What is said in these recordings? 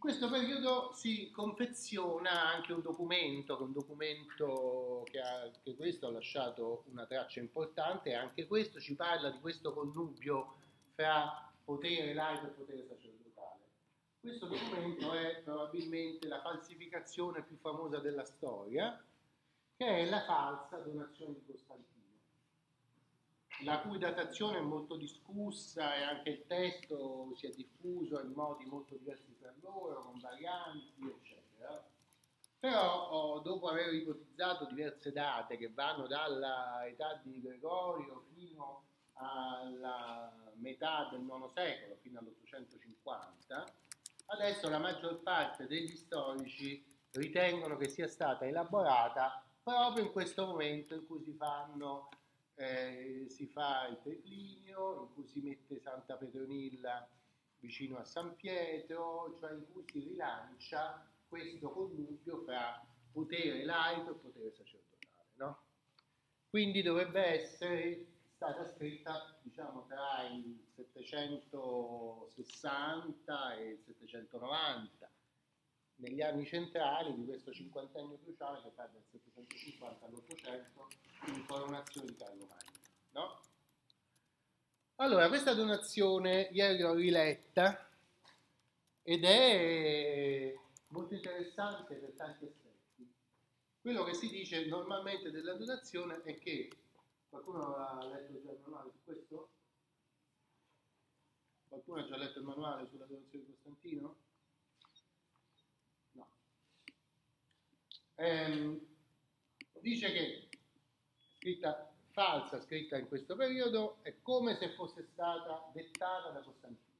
questo periodo si confeziona anche un documento, un documento che, ha, che questo ha lasciato una traccia importante, anche questo ci parla di questo connubio fra potere laico e potere sacerdotale. Questo documento è probabilmente la falsificazione più famosa della storia, che è la falsa donazione di Costantino la cui datazione è molto discussa e anche il testo si è diffuso in modi molto diversi per loro, con varianti, eccetera. Però oh, dopo aver ipotizzato diverse date che vanno dalla età di Gregorio fino alla metà del IX secolo, fino all'850, adesso la maggior parte degli storici ritengono che sia stata elaborata proprio in questo momento in cui si fanno eh, si fa il triclinio in cui si mette Santa Petronilla vicino a San Pietro, cioè in cui si rilancia questo connubio fra potere laico e potere sacerdotale. No? Quindi dovrebbe essere stata scritta diciamo, tra il 760 e il 790 negli anni centrali di questo cinquantennio cruciale che va dal 750 all'800 in coronazione di Carlo Magno. No? Allora, questa donazione ieri l'ho riletta ed è molto interessante per tanti aspetti. Quello che si dice normalmente della donazione è che qualcuno ha letto già il manuale su questo? Qualcuno ha già letto il manuale sulla donazione di Costantino? Ehm, dice che scritta falsa scritta in questo periodo è come se fosse stata dettata da Costantino,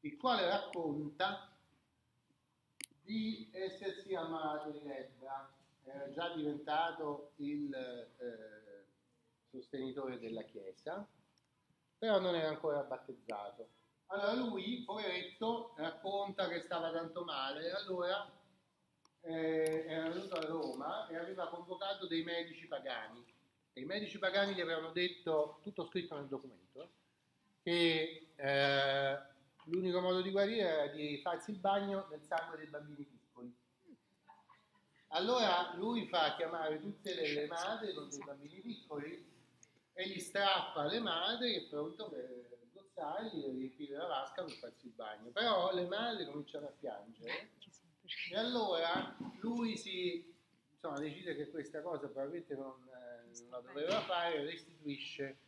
il quale racconta di essersi ammalato di lebbra, era già diventato il eh, sostenitore della Chiesa, però non era ancora battezzato. Allora lui, poveretto, racconta che stava tanto male, allora eh, era venuto a Roma e aveva convocato dei medici pagani. E i medici pagani gli avevano detto, tutto scritto nel documento, che eh, l'unico modo di guarire era di farsi il bagno nel sangue dei bambini piccoli. Allora lui fa chiamare tutte le madri con dei bambini piccoli e gli strappa le madri e pronto per gozzarli e riempire la vasca per farsi il bagno. Però le madri cominciano a piangere e allora lui si insomma, decide che questa cosa probabilmente non, eh, non la doveva fare, restituisce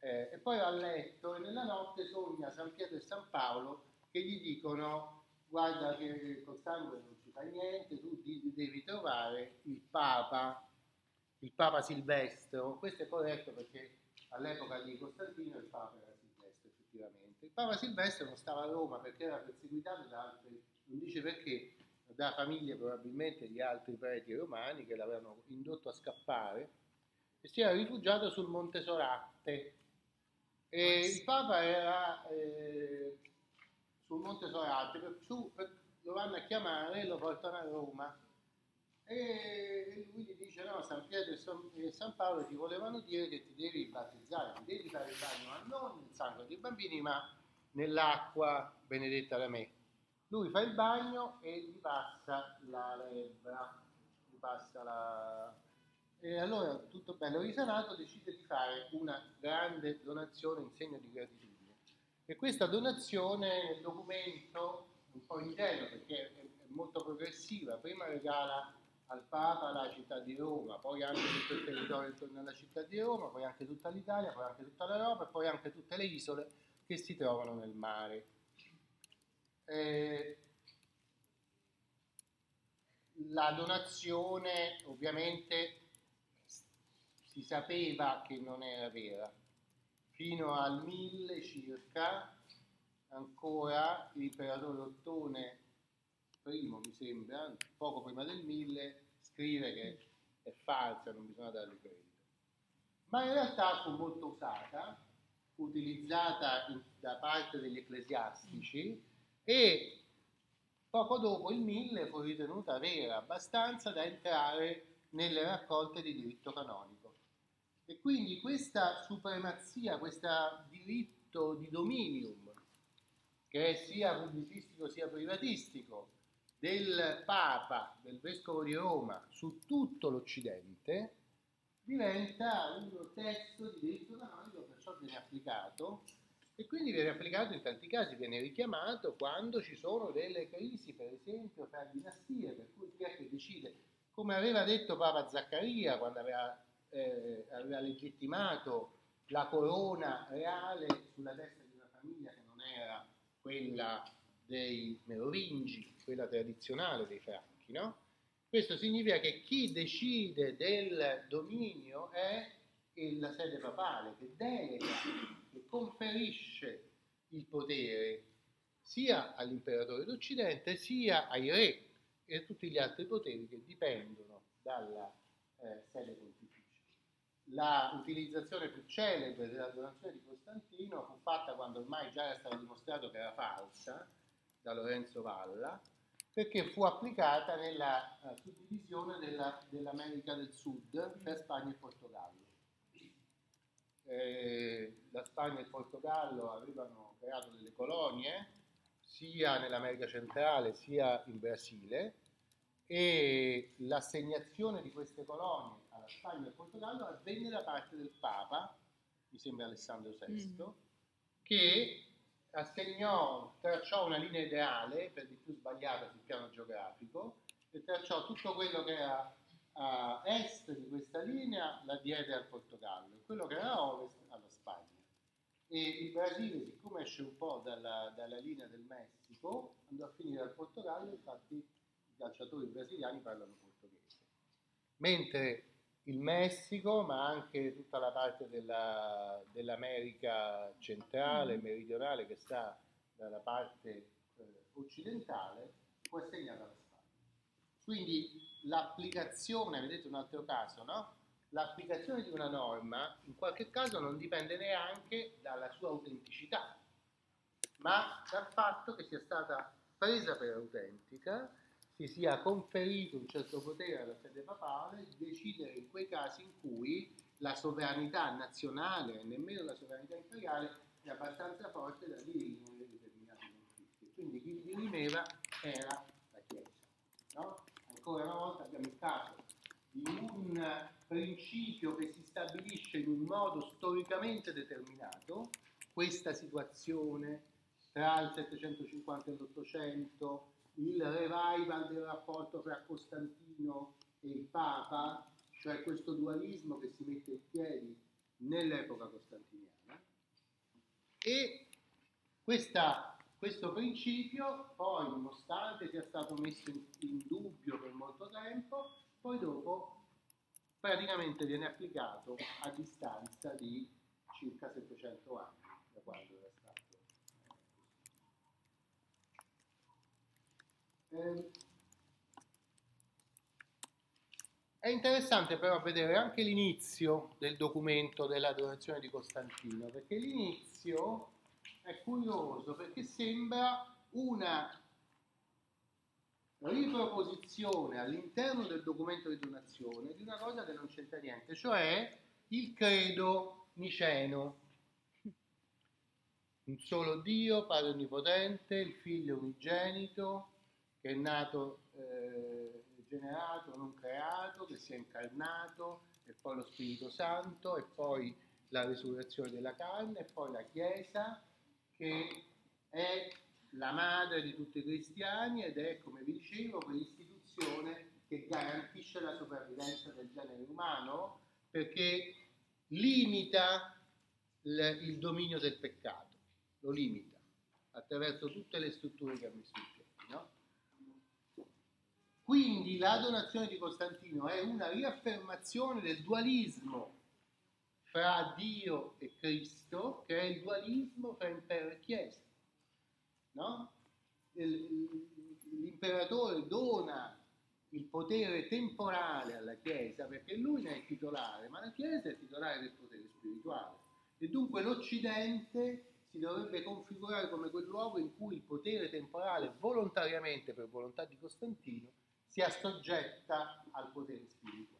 eh, e poi va a letto e nella notte sogna San Pietro e San Paolo che gli dicono guarda che col sangue non ci fa niente, tu devi trovare il Papa, il Papa Silvestro. Questo è corretto perché all'epoca di Costantino il Papa era Silvestro effettivamente. Il Papa Silvestro non stava a Roma perché era perseguitato da altri, non dice perché, da famiglie probabilmente di altri preti romani che l'avevano indotto a scappare e si era rifugiato sul Monte Soratte. E il Papa era eh, sul Monte Soratte, per, su, per, lo vanno a chiamare e lo portano a Roma. E lui gli dice: No, San Pietro e San, e San Paolo ti volevano dire che ti devi battezzare, ti devi fare il bagno, ma non nel sangue dei bambini, ma nell'acqua benedetta da me. Lui fa il bagno e gli passa la lebbra, gli passa la... E allora, tutto bello risanato, decide di fare una grande donazione in segno di gratitudine. E questa donazione nel documento, un po' ingenuo perché è molto progressiva, prima regala al Papa la città di Roma, poi anche tutto il territorio intorno alla città di Roma, poi anche tutta l'Italia, poi anche tutta l'Europa e poi anche tutte le isole che si trovano nel mare. Eh, la donazione ovviamente si sapeva che non era vera. Fino al 1000 circa ancora l'imperatore Ottone I, mi sembra, poco prima del 1000, scrive che è falsa, non bisogna darle credito. Ma in realtà fu molto usata, utilizzata in, da parte degli ecclesiastici e poco dopo il 1000 fu ritenuta vera abbastanza da entrare nelle raccolte di diritto canonico. E quindi questa supremazia, questo diritto di dominium che è sia pubblicistico sia privatistico, del Papa, del Vescovo di Roma su tutto l'Occidente, diventa un testo di diritto canonico, perciò viene applicato e quindi viene applicato in tanti casi, viene richiamato quando ci sono delle crisi, per esempio, tra dinastie, per cui chi è che decide, come aveva detto Papa Zaccaria quando aveva, eh, aveva legittimato la corona reale sulla testa di una famiglia che non era quella dei Merovingi, quella tradizionale dei Franchi, no? Questo significa che chi decide del dominio è la sede papale, che delega conferisce il potere sia all'imperatore d'Occidente sia ai re e a tutti gli altri poteri che dipendono dalla eh, sede pontificia. La utilizzazione più celebre della donazione di Costantino fu fatta quando ormai già era stato dimostrato che era falsa da Lorenzo Valla, perché fu applicata nella uh, suddivisione della, dell'America del Sud per Spagna e Portogallo eh, la Spagna e il Portogallo avevano creato delle colonie sia nell'America centrale sia in Brasile e l'assegnazione di queste colonie alla Spagna e al Portogallo avvenne da parte del Papa, mi sembra Alessandro VI, mm. che assegnò, tracciò una linea ideale, per di più sbagliata sul piano geografico, e tracciò tutto quello che era a est di questa linea la diede al Portogallo, quello che era a ovest alla Spagna. E il Brasile, siccome esce un po' dalla, dalla linea del Messico, andò a finire al Portogallo, infatti i calciatori brasiliani parlano portoghese. Mentre il Messico, ma anche tutta la parte della, dell'America centrale, mm. meridionale, che sta dalla parte eh, occidentale, fu assegnata alla. Quindi l'applicazione, vedete un altro caso, no? L'applicazione di una norma in qualche caso non dipende neanche dalla sua autenticità, ma dal fatto che sia stata presa per autentica, si sia conferito un certo potere alla sede papale di decidere in quei casi in cui la sovranità nazionale e nemmeno la sovranità imperiale è abbastanza forte da dirimere determinati conflitti. Quindi chi dirimeva era? Ancora una volta abbiamo il caso di un principio che si stabilisce in un modo storicamente determinato, questa situazione tra il 750 e l'800, il revival del rapporto tra Costantino e il Papa, cioè questo dualismo che si mette in piedi nell'epoca costantiniana, e questa questo principio poi, nonostante sia stato messo in, in dubbio per molto tempo, poi dopo praticamente viene applicato a distanza di circa 700 anni da quando era stato. Eh, è interessante però vedere anche l'inizio del documento della donazione di Costantino, perché l'inizio è curioso perché sembra una riproposizione all'interno del documento di donazione di una cosa che non c'entra niente, cioè il credo niceno. Un solo Dio, Padre Onnipotente, il Figlio unigenito, che è nato, eh, generato, non creato, che si è incarnato, e poi lo Spirito Santo, e poi la risurrezione della carne, e poi la Chiesa, che è la madre di tutti i cristiani ed è, come vi dicevo, quell'istituzione che garantisce la sopravvivenza del genere umano perché limita il, il dominio del peccato, lo limita attraverso tutte le strutture che ha messo in piedi. No? Quindi la donazione di Costantino è una riaffermazione del dualismo fra Dio e Cristo, che è il dualismo fra impero e Chiesa. No? L'imperatore dona il potere temporale alla Chiesa perché lui ne è titolare, ma la Chiesa è titolare del potere spirituale. E dunque l'Occidente si dovrebbe configurare come quel luogo in cui il potere temporale, volontariamente per volontà di Costantino, si assoggetta al potere spirituale.